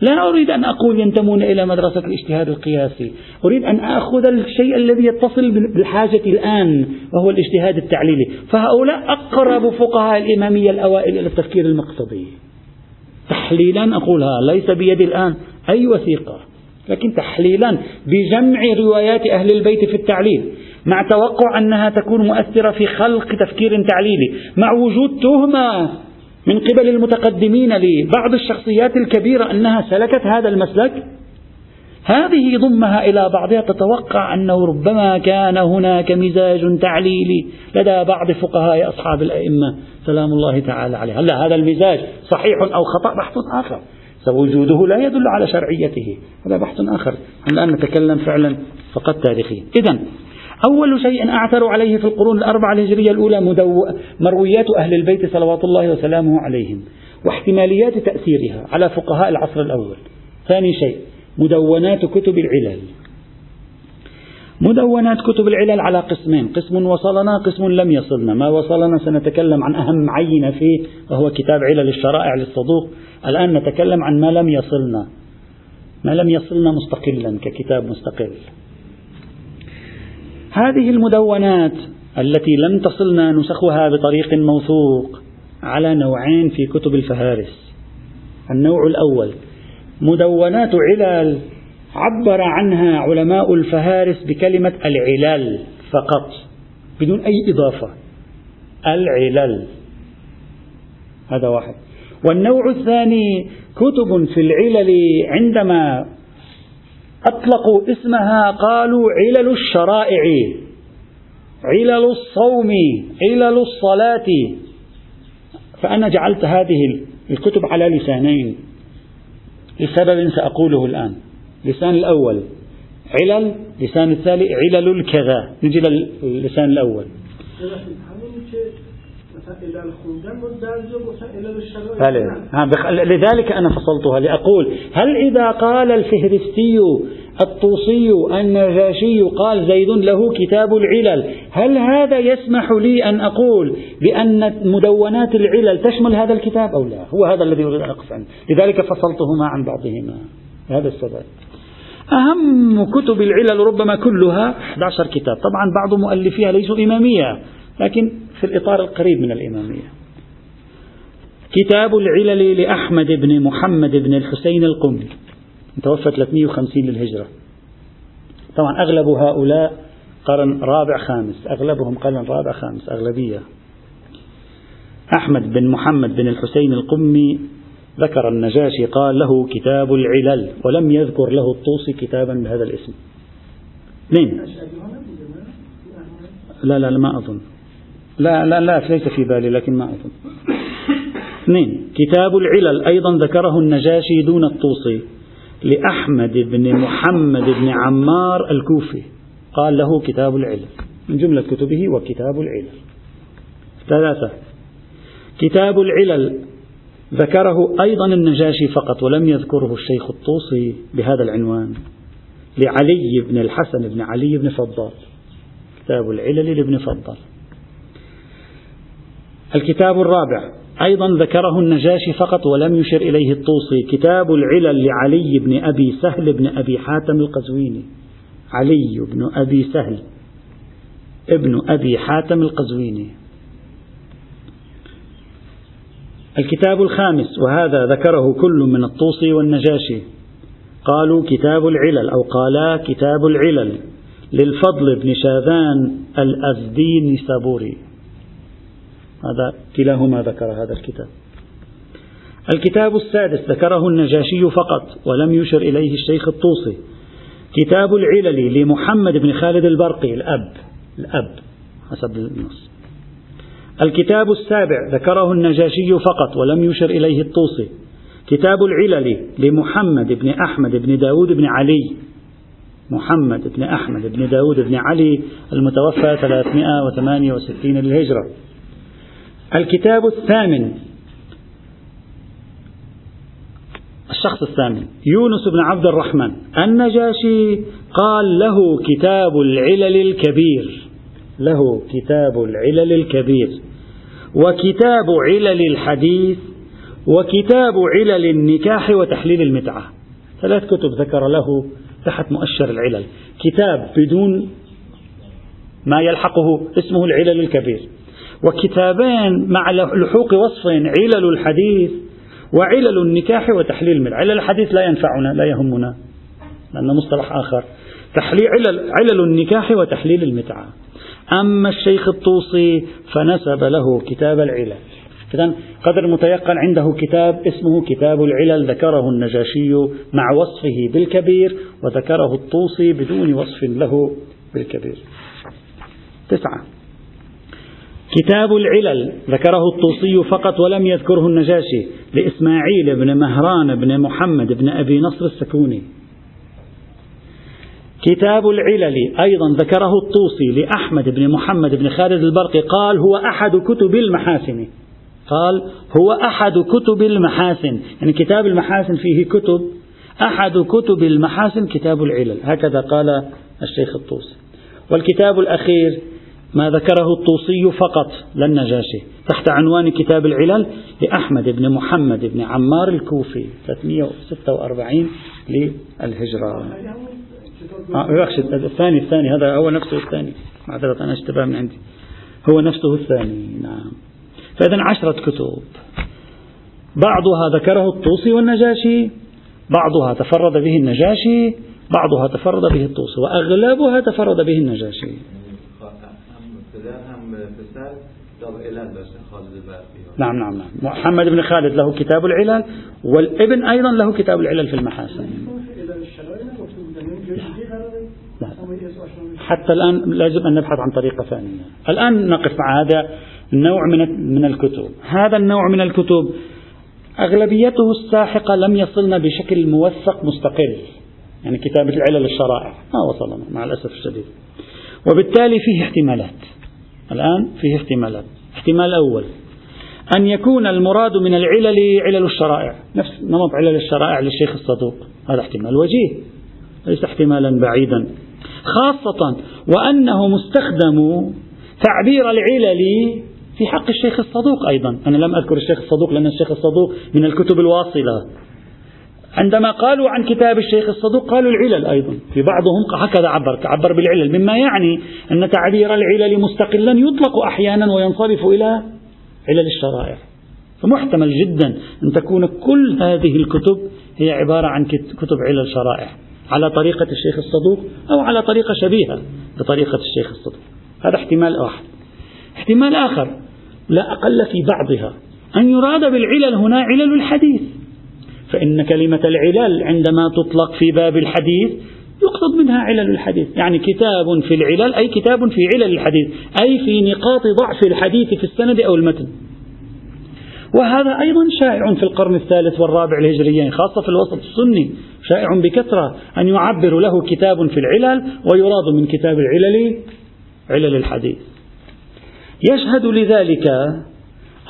لا أريد أن أقول ينتمون إلى مدرسة الاجتهاد القياسي. أريد أن أخذ الشيء الذي يتصل بالحاجة الآن وهو الاجتهاد التعليلي. فهؤلاء أقرب فقهاء الإمامية الأوائل إلى التفكير المقصدي تحليلا أقولها ليس بيدي الآن. أي وثيقة؟ لكن تحليلا بجمع روايات أهل البيت في التعليل مع توقع أنها تكون مؤثرة في خلق تفكير تعليلي مع وجود تهمة من قبل المتقدمين لبعض الشخصيات الكبيرة أنها سلكت هذا المسلك. هذه ضمها إلى بعضها تتوقع أنه ربما كان هناك مزاج تعليلي لدى بعض فقهاء أصحاب الأئمة سلام الله تعالى عليه هلا هذا المزاج صحيح أو خطأ؟ بحث آخر. وجوده لا يدل على شرعيته. هذا بحث آخر. الآن نتكلم فعلا فقط تاريخيا. إذا أول شيء أعثروا عليه في القرون الأربعة الهجرية الأولى مدو... مرويات أهل البيت صلوات الله وسلامه عليهم واحتماليات تأثيرها على فقهاء العصر الأول. ثاني شيء مدونات كتب العلل. مدونات كتب العلل على قسمين قسم وصلنا قسم لم يصلنا. ما وصلنا سنتكلم عن أهم عينة فيه وهو كتاب علل الشرائع للصدوق. الآن نتكلم عن ما لم يصلنا. ما لم يصلنا مستقلا ككتاب مستقل. هذه المدونات التي لم تصلنا نسخها بطريق موثوق على نوعين في كتب الفهارس. النوع الأول مدونات علل عبر عنها علماء الفهارس بكلمة العلل فقط بدون أي إضافة. العلل هذا واحد. والنوع الثاني كتب في العلل عندما أطلقوا اسمها قالوا علل الشرائع علل الصوم علل الصلاة. فأنا جعلت هذه الكتب على لسانين لسبب سأقوله الآن. اللسان الأول. علل لسان الثاني علل الكذا. نجي للسان الأول. لذلك أنا فصلتها لأقول هل إذا قال الفهرستي الطوسي النجاشي قال زيد له كتاب العلل هل هذا يسمح لي أن أقول بأن مدونات العلل تشمل هذا الكتاب أو لا؟ هو هذا الذي أريد أن أقف عنه. لذلك فصلتهما عن بعضهما. هذا السبب. أهم كتب العلل ربما كلها 11 كتاب. طبعا بعض مؤلفيها ليسوا إمامية لكن في الإطار القريب من الإمامية. كتاب العلل لأحمد بن محمد بن الحسين القمي توفى 350 للهجرة. طبعا أغلب هؤلاء قرن رابع خامس أغلبهم قرن رابع خامس أغلبية. أحمد بن محمد بن الحسين القمي ذكر النجاشي قال له كتاب العلل ولم يذكر له الطوسي كتابا بهذا الاسم. اثنين لا لا ما أظن. لا لا لا ليس في بالي لكن ما أظن. اثنين كتاب العلل أيضا ذكره النجاشي دون الطوسي لأحمد بن محمد بن عمار الكوفي. قال له كتاب العلل من جملة كتبه وكتاب العلل. ثلاثة. كتاب العلل ذكره أيضا النجاشي فقط ولم يذكره الشيخ الطوسي بهذا العنوان لعلي بن الحسن بن علي بن فضال كتاب العلل لابن فضال. الكتاب الرابع أيضا ذكره النجاشي فقط ولم يشر إليه الطوسي كتاب العلل لعلي بن أبي سهل بن أبي حاتم القزويني. علي بن أبي سهل ابن أبي حاتم القزويني. الكتاب الخامس وهذا ذكره كل من الطوسي والنجاشي. قالوا كتاب العلل أو قالا كتاب العلل. للفضل بن شاذان الأزدي النسابوري هذا كلاهما ذكر هذا الكتاب. الكتاب السادس ذكره النجاشي فقط ولم يشر إليه الشيخ الطوسي. كتاب العلل لمحمد بن خالد البرقي الأب. الأب حسب النص. الكتاب السابع ذكره النجاشي فقط ولم يشر إليه الطوسي. كتاب العلل لمحمد بن أحمد بن داود بن علي. محمد بن أحمد بن داود بن علي المتوفى 368 للهجرة. الكتاب الثامن. الشخص الثامن يونس بن عبد الرحمن. النجاشي قال له كتاب العلل الكبير. له كتاب العلل الكبير. وكتاب علل الحديث وكتاب علل النكاح وتحليل المتعة. ثلاث كتب ذكر له تحت مؤشر العلل. كتاب بدون ما يلحقه اسمه العلل الكبير. وكتابين مع لحوق وصف علل الحديث وعلل النكاح وتحليل المتعة. علل الحديث لا ينفعنا لا يهمنا لأنه مصطلح آخر. تحليل علل, علل النكاح وتحليل المتعة. أما الشيخ الطوسي فنسب له كتاب العلل. إذا قدر متيقن عنده كتاب اسمه كتاب العلل ذكره النجاشي مع وصفه بالكبير وذكره الطوسي بدون وصف له بالكبير. تسعة. كتاب العلل ذكره الطوسي فقط ولم يذكره النجاشي لإسماعيل بن مهران بن محمد بن أبي نصر السكوني. كتاب العلل أيضا ذكره الطوسي لأحمد بن محمد بن خالد البرقي قال هو أحد كتب المحاسن. قال هو أحد كتب المحاسن. يعني كتاب المحاسن فيه كتب. أحد كتب المحاسن كتاب العلل. هكذا قال الشيخ الطوسي. والكتاب الأخير ما ذكره الطوسي فقط لا النجاشي تحت عنوان كتاب العلل لأحمد بن محمد بن عمار الكوفي 346 للهجرة. آه الثاني الثاني هذا هو نفسه الثاني. معذرة أنا أشتباه من عندي. هو نفسه الثاني نعم. فإذا عشرة كتب. بعضها ذكره الطوسي والنجاشي بعضها تفرد به النجاشي بعضها تفرد به الطوسي وأغلبها تفرد به النجاشي. نعم نعم نعم. محمد بن خالد له كتاب العلل والابن أيضا له كتاب العلل في المحاسن لا. حتى الآن لازم أن نبحث عن طريقة ثانية. الآن نقف مع هذا النوع من من الكتب. هذا النوع من الكتب أغلبيته الساحقة لم يصلنا بشكل موثق مستقل. يعني كتابة العلل الشرائع ما وصلنا مع الأسف الشديد. وبالتالي فيه احتمالات. الآن فيه احتمالات. احتمال أول أن يكون المراد من العلل علل الشرائع. نفس نمط علل الشرائع للشيخ الصدوق. هذا احتمال وجيه. ليس احتمالا بعيدا. خاصة وأنه مستخدم تعبير العلل في حق الشيخ الصدوق أيضا. أنا لم أذكر الشيخ الصدوق لأن الشيخ الصدوق من الكتب الواصلة. عندما قالوا عن كتاب الشيخ الصدوق قالوا العلل أيضا. في بعضهم هكذا عبر عبر بالعلل مما يعني أن تعبير العلل مستقلا يطلق أحيانا وينصرف إلى علل الشرائع. فمحتمل جدا أن تكون كل هذه الكتب هي عبارة عن كتب علل شرائع. على طريقة الشيخ الصدوق أو على طريقة شبيهة بطريقة الشيخ الصدوق. هذا احتمال واحد. احتمال آخر لا أقل في بعضها. أن يراد بالعلل هنا علل الحديث. فإن كلمة العلل عندما تطلق في باب الحديث يقصد منها علل الحديث. يعني كتاب في العلل أي كتاب في علل الحديث أي في نقاط ضعف الحديث في السند أو المتن. وهذا أيضا شائع في القرن الثالث والرابع الهجريين خاصة في الوسط السني شائع بكثرة أن يعبر له كتاب في العلل ويراد من كتاب العلل علل الحديث. يشهد لذلك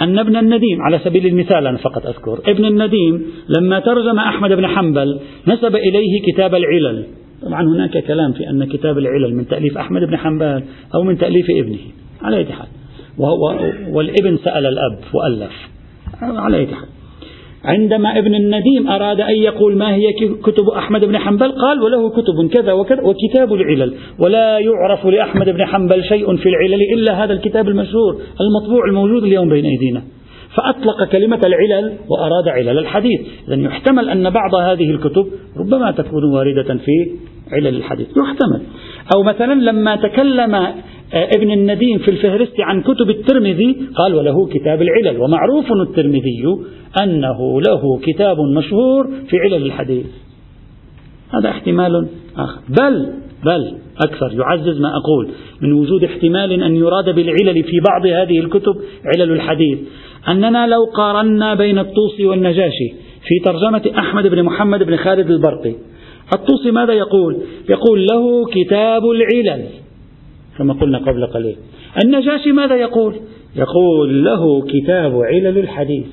أن ابن النديم على سبيل المثال أنا فقط أذكر ابن النديم لما ترجم أحمد بن حنبل نسب إليه كتاب العلل. طبعا هناك كلام في أن كتاب العلل من تأليف أحمد بن حنبل أو من تأليف ابنه على أي حال. والابن سأل الأب وألف. على أي حال عندما ابن النديم أراد أن يقول ما هي كتب أحمد بن حنبل قال وله كتب كذا وكذا وكتاب العلل ولا يعرف لأحمد بن حنبل شيء في العلل إلا هذا الكتاب المشهور المطبوع الموجود اليوم بين أيدينا. فأطلق كلمة العلل وأراد علل الحديث. إذا يحتمل أن بعض هذه الكتب ربما تكون واردة في علل الحديث. يحتمل. أو مثلا لما تكلم ابن النديم في الفهرست عن كتب الترمذي قال وله كتاب العلل ومعروف الترمذي أنه له كتاب مشهور في علل الحديث. هذا احتمال آخر. بل بل أكثر يعزز ما أقول من وجود احتمال أن يراد بالعلل في بعض هذه الكتب علل الحديث. أننا لو قارنا بين الطوسي والنجاشي في ترجمة أحمد بن محمد بن خالد البرقي الطوسي ماذا يقول؟ يقول له كتاب العلل. كما قلنا قبل قليل. النجاشي ماذا يقول؟ يقول له كتاب علل الحديث.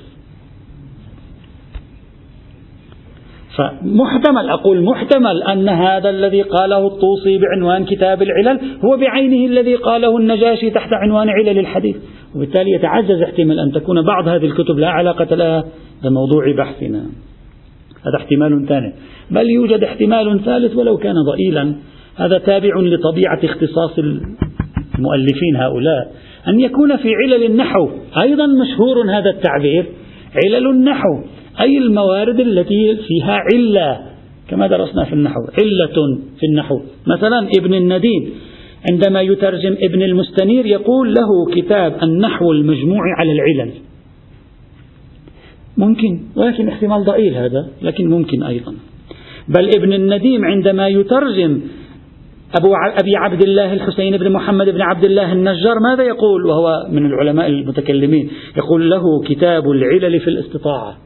فمحتمل أقول محتمل أن هذا الذي قاله الطوسي بعنوان كتاب العلل هو بعينه الذي قاله النجاشي تحت عنوان علل الحديث. وبالتالي يتعزز احتمال أن تكون بعض هذه الكتب لا علاقة لها بموضوع بحثنا. هذا احتمال ثاني. بل يوجد احتمال ثالث ولو كان ضئيلا. هذا تابع لطبيعة اختصاص المؤلفين هؤلاء. أن يكون في علل النحو أيضا مشهور هذا التعبير علل النحو أي الموارد التي فيها علة. كما درسنا في النحو علة في النحو. مثلا ابن النديم عندما يترجم ابن المستنير يقول له كتاب النحو المجموع على العلل. ممكن ولكن احتمال ضئيل هذا لكن ممكن أيضا. بل ابن النديم عندما يترجم أبو أبي عبد الله الحسين بن محمد بن عبد الله النجار ماذا يقول؟ وهو من العلماء المتكلمين. يقول له كتاب العلل في الاستطاعة.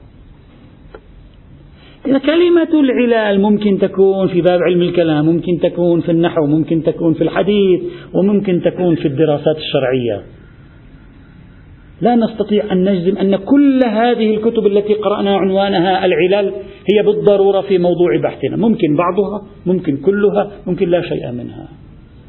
كلمة العلال ممكن تكون في باب علم الكلام ممكن تكون في النحو ممكن تكون في الحديث وممكن تكون في الدراسات الشرعية. لا نستطيع أن نجزم أن كل هذه الكتب التي قرأنا عنوانها العلل هي بالضرورة في موضوع بحثنا. ممكن بعضها ممكن كلها ممكن لا شيء منها.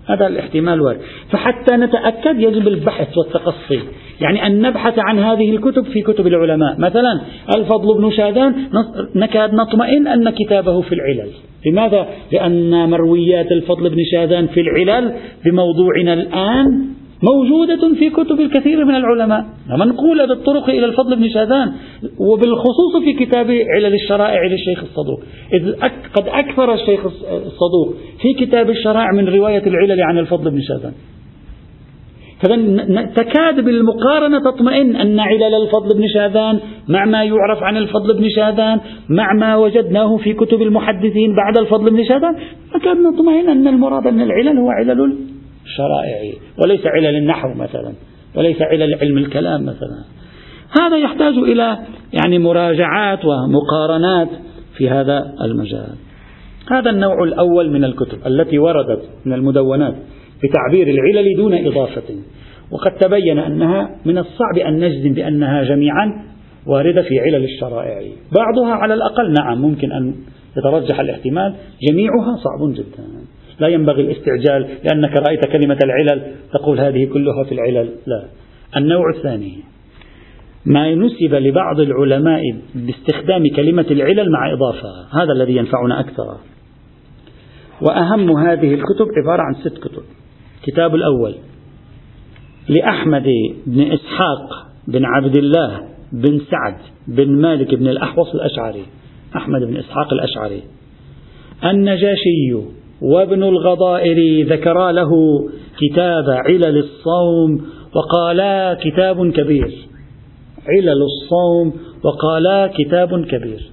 هذا الاحتمال وارد. فحتى نتأكد يجب البحث والتقصي. يعني أن نبحث عن هذه الكتب في كتب العلماء. مثلا الفضل بن شادان نكاد نطمئن أن كتابه في العلل. لماذا؟ لأن مرويات الفضل بن شادان في العلل بموضوعنا الآن موجودة في كتب الكثير من العلماء. منقولة بالطرق إلى الفضل بن شاذان وبالخصوص في كتاب علل الشرائع للشيخ الصدوق. إذ قد أكثر الشيخ الصدوق في كتاب الشرائع من رواية العلل عن الفضل بن شاذان. تكاد بالمقارنة تطمئن أن علل الفضل بن شاذان مع ما يعرف عن الفضل بن شاذان مع ما وجدناه في كتب المحدثين بعد الفضل بن شاذان. تكاد نطمئن أن المراد من العلل هو علل الشرائع وليس علل النحو مثلا وليس علل علم الكلام مثلا. هذا يحتاج إلى يعني مراجعات ومقارنات في هذا المجال. هذا النوع الأول من الكتب التي وردت من المدونات بتعبير العلل دون إضافة. وقد تبين أنها من الصعب أن نجزم بأنها جميعا واردة في علل الشرائع. بعضها على الأقل نعم ممكن أن يترجح الاحتمال. جميعها صعب جدا. لا ينبغي الاستعجال لأنك رأيت كلمة العلل تقول هذه كلها في العلل. لا. النوع الثاني ما نسب لبعض العلماء باستخدام كلمة العلل مع إضافة. هذا الذي ينفعنا أكثر. وأهم هذه الكتب عبارة عن ست كتب. الكتاب الأول لأحمد بن إسحاق بن عبد الله بن سعد بن مالك بن الأحوص الأشعري. أحمد بن إسحاق الأشعري. النجاشي وابن الغضائر ذكرا له كتاب علل الصوم وقالا كتاب كبير. علل الصوم وقالا كتاب كبير.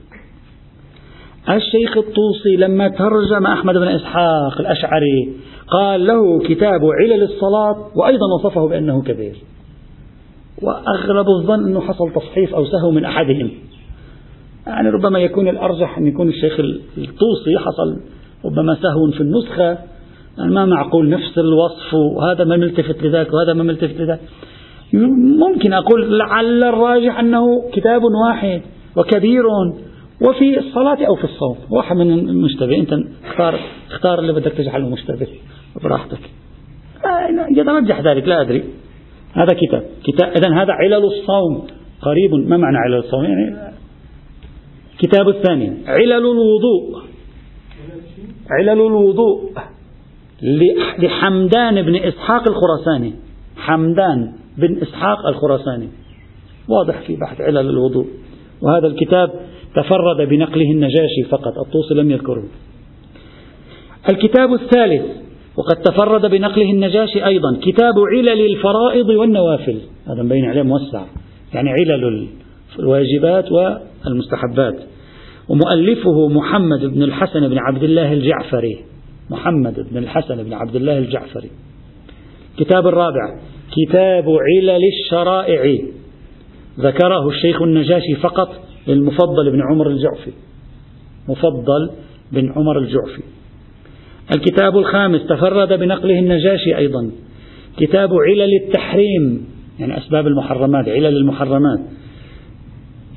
الشيخ الطوسي لما ترجم أحمد بن إسحاق الأشعري قال له كتاب علل الصلاة وأيضا وصفه بأنه كبير. وأغلب الظن أنه حصل تصحيف أو سهو من أحدهم. يعني ربما يكون الأرجح أن يكون الشيخ الطوسي حصل ربما سهو في النسخة. يعني ما معقول نفس الوصف وهذا ما ملتفت لذاك وهذا ما ملتفت لذاك. ممكن أقول لعل الراجح أنه كتاب واحد وكبير وفي الصلاة أو في الصوم. واحد من المشتبه. أنت اختار اختار اللي بدك تجعله مشتبه. براحتك. آه، يترجح ذلك. لا أدري. هذا كتاب. كتاب. إذا هذا علل الصوم. قريب. ما معنى علل الصوم؟ يعني كتاب الثاني. علل الوضوء. علل الوضوء. لحمدان بن إسحاق الخراساني. حمدان بن إسحاق الخراساني. واضح في بحث علل الوضوء. وهذا الكتاب تفرد بنقله النجاشي فقط. الطوسي لم يذكره. الكتاب الثالث وقد تفرد بنقله النجاشي أيضا كتاب علل الفرائض والنوافل. هذا مبين عليه موسع. يعني علل الواجبات والمستحبات. ومؤلفه محمد بن الحسن بن عبد الله الجعفري. محمد بن الحسن بن عبد الله الجعفري. كتاب الرابع. كتاب علل الشرائع. ذكره الشيخ النجاشي فقط للمفضل بن عمر الجعفي. مفضل بن عمر الجعفي. الكتاب الخامس. تفرد بنقله النجاشي أيضا. كتاب علل التحريم. يعني أسباب المحرمات علل المحرمات.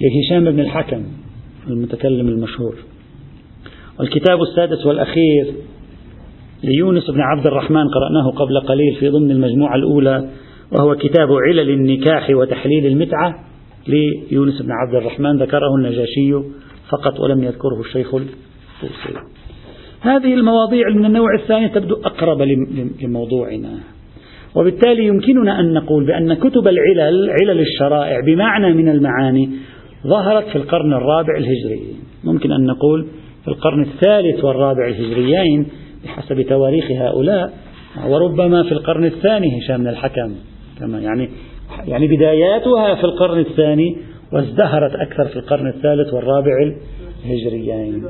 لهشام بن الحكم. المتكلم المشهور. والكتاب السادس والأخير ليونس بن عبد الرحمن قرأناه قبل قليل في ضمن المجموعة الأولى وهو كتاب علل النكاح وتحليل المتعة ليونس بن عبد الرحمن ذكره النجاشي فقط ولم يذكره الشيخ الطوسي. هذه المواضيع من النوع الثاني تبدو أقرب لموضوعنا. وبالتالي يمكننا أن نقول بأن كتب العلل علل الشرائع بمعنى من المعاني ظهرت في القرن الرابع الهجري ممكن أن نقول في القرن الثالث والرابع الهجريين بحسب تواريخ هؤلاء وربما في القرن الثاني هشام بن الحكم كما يعني يعني بداياتها في القرن الثاني وازدهرت أكثر في القرن الثالث والرابع الهجريين.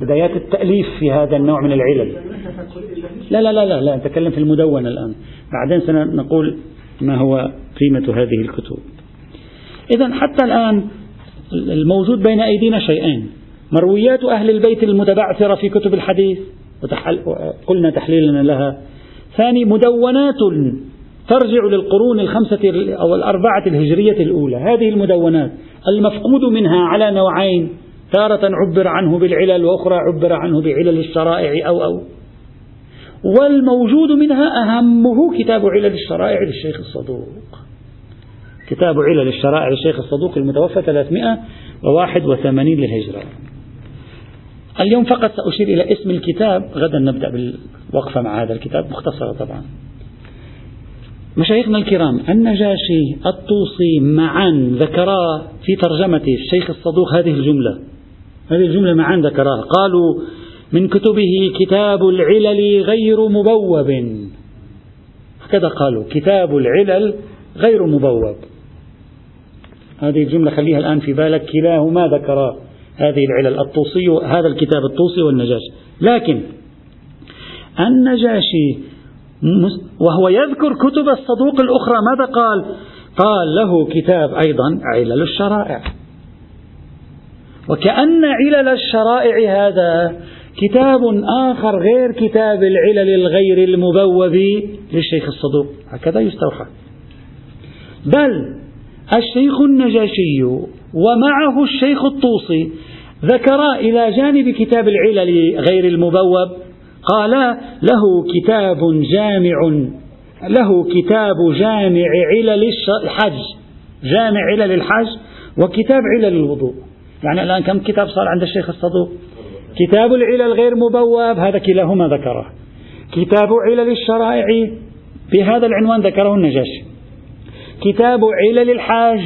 بدايات التأليف في هذا النوع من العلل. لا لا لا لا, لا نتكلم في المدونة الآن. بعدين سنقول ما هو قيمة هذه الكتب. إذا حتى الآن الموجود بين أيدينا شيئين. مرويات أهل البيت المتبعثرة في كتب الحديث قلنا تحليلنا لها. ثاني مدونات ترجع للقرون الخمسة أو الأربعة الهجرية الأولى. هذه المدونات المفقود منها على نوعين تارة عبر عنه بالعلل وأخرى عبر عنه بعلل الشرائع أو أو. والموجود منها أهمه كتاب علل الشرائع للشيخ الصدوق. كتاب علل الشرائع للشيخ الصدوق المتوفى 381 للهجرة. اليوم فقط سأشير إلى اسم الكتاب غدا نبدأ بالوقفة مع هذا الكتاب مختصرة طبعا. مشايخنا الكرام النجاشي الطوسي معا ذكرا في ترجمة الشيخ الصدوق هذه الجملة. هذه الجملة معا ذكراها قالوا من كتبه كتاب العلل غير مبوب. هكذا قالوا كتاب العلل غير مبوب. هذه الجملة خليها الآن في بالك. كلاهما ذكرا. هذه العلل. الطوسي هذا الكتاب الطوسي والنجاشي. لكن النجاشي وهو يذكر كتب الصدوق الأخرى ماذا قال؟ قال له كتاب أيضا علل الشرائع. وكأن علل الشرائع هذا كتاب آخر غير كتاب العلل الغير المبوب للشيخ الصدوق. هكذا يستوحى بل الشيخ النجاشي ومعه الشيخ الطوسي ذكرا إلى جانب كتاب العلل غير المبوب قال له كتاب جامع له كتاب جامع علل الحج جامع علل الحج وكتاب علل الوضوء. يعني الآن كم كتاب صار عند الشيخ الصدوق؟ كتاب العلل غير مبوب هذا كلاهما ذكره. كتاب علل الشرائع بهذا العنوان ذكره النجاشي. كتاب علل الحاج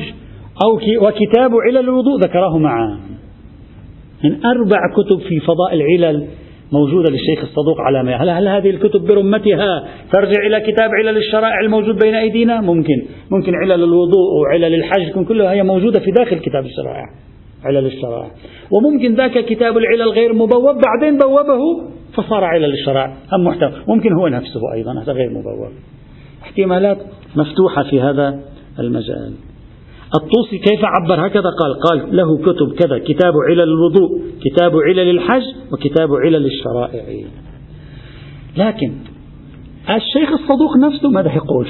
أو وكتاب علل الوضوء ذكره معا. من أربع كتب في فضاء العلل موجودة للشيخ الصدوق على ما هل, هل هذه الكتب برمتها ترجع إلى كتاب علل الشرائع الموجود بين أيدينا؟ ممكن. ممكن علل الوضوء وعلل الحج تكون كلها هي موجودة في داخل كتاب الشرائع. علل الشرائع. وممكن ذاك كتاب العلل غير مبوب بعدين بوبه فصار علل الشرائع. هم محتوى ممكن هو نفسه أيضا هذا غير مبوب. احتمالات مفتوحة في هذا المجال. الطوسي كيف عبر هكذا؟ قال قال له كتب كذا كتاب علل الوضوء كتاب علل الحج وكتاب علل الشرائع. لكن الشيخ الصدوق نفسه ماذا يقول؟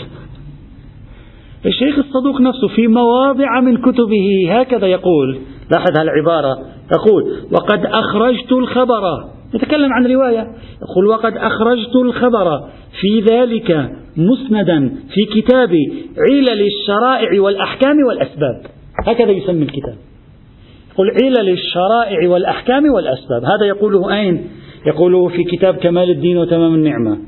الشيخ الصدوق نفسه في مواضع من كتبه هكذا يقول. لاحظ هالعبارة. يقول وقد أخرجت الخبر يتكلم عن رواية. يقول وقد أخرجت الخبر في ذلك مسندا في كتاب علل الشرائع والأحكام والأسباب. هكذا يسمي الكتاب. يقول علل الشرائع والأحكام والأسباب. هذا يقوله أين؟ يقوله في كتاب كمال الدين وتمام النعمة.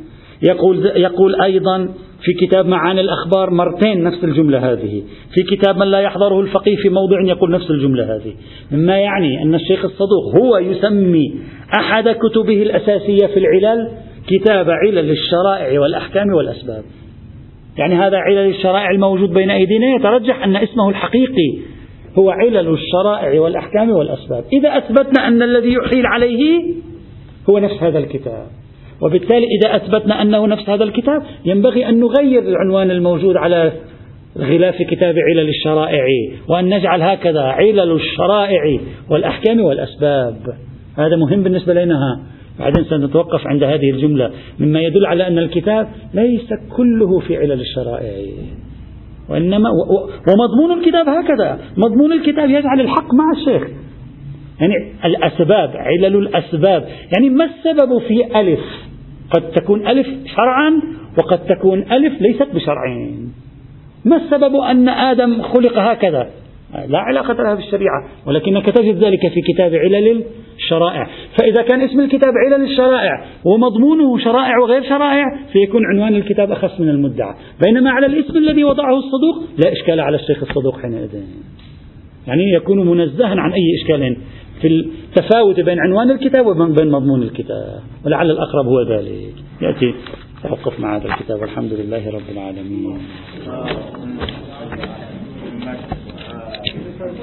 يقول, يقول أيضا في كتاب معاني الأخبار مرتين نفس الجملة هذه. في كتاب من لا يحضره الفقيه في موضع يقول نفس الجملة هذه. مما يعني أن الشيخ الصدوق هو يسمي أحد كتبه الأساسية في العلل كتاب علل الشرائع والأحكام والأسباب. يعني هذا علل الشرائع الموجود بين أيدينا يترجح أن اسمه الحقيقي هو علل الشرائع والأحكام والأسباب. إذا أثبتنا أن الذي يحيل عليه هو نفس هذا الكتاب. وبالتالي إذا أثبتنا أنه نفس هذا الكتاب ينبغي أن نغير العنوان الموجود على غلاف كتاب علل الشرائع وأن نجعل هكذا علل الشرائع والأحكام والأسباب. هذا مهم بالنسبة لنا. بعدين سنتوقف عند هذه الجملة. مما يدل على أن الكتاب ليس كله في علل الشرائع. وإنما ومضمون الكتاب هكذا. مضمون الكتاب يجعل الحق مع الشيخ. يعني الأسباب علل الأسباب. يعني ما السبب في ألف؟ قد تكون ألف شرعا وقد تكون ألف ليست بشرعين. ما السبب أن آدم خلق هكذا؟ لا علاقة لها بالشريعة ولكنك تجد ذلك في كتاب علل الشرائع. فإذا كان اسم الكتاب علل الشرائع ومضمونه شرائع وغير شرائع فيكون عنوان الكتاب أخص من المدعى. بينما على الاسم الذي وضعه الصدوق لا إشكال على الشيخ الصدوق حينئذ. يعني يكون منزها عن أي إشكال. في التفاوت بين عنوان الكتاب وبين مضمون الكتاب. ولعل الأقرب هو ذلك. يأتي. توقف مع هذا الكتاب. والحمد لله رب العالمين.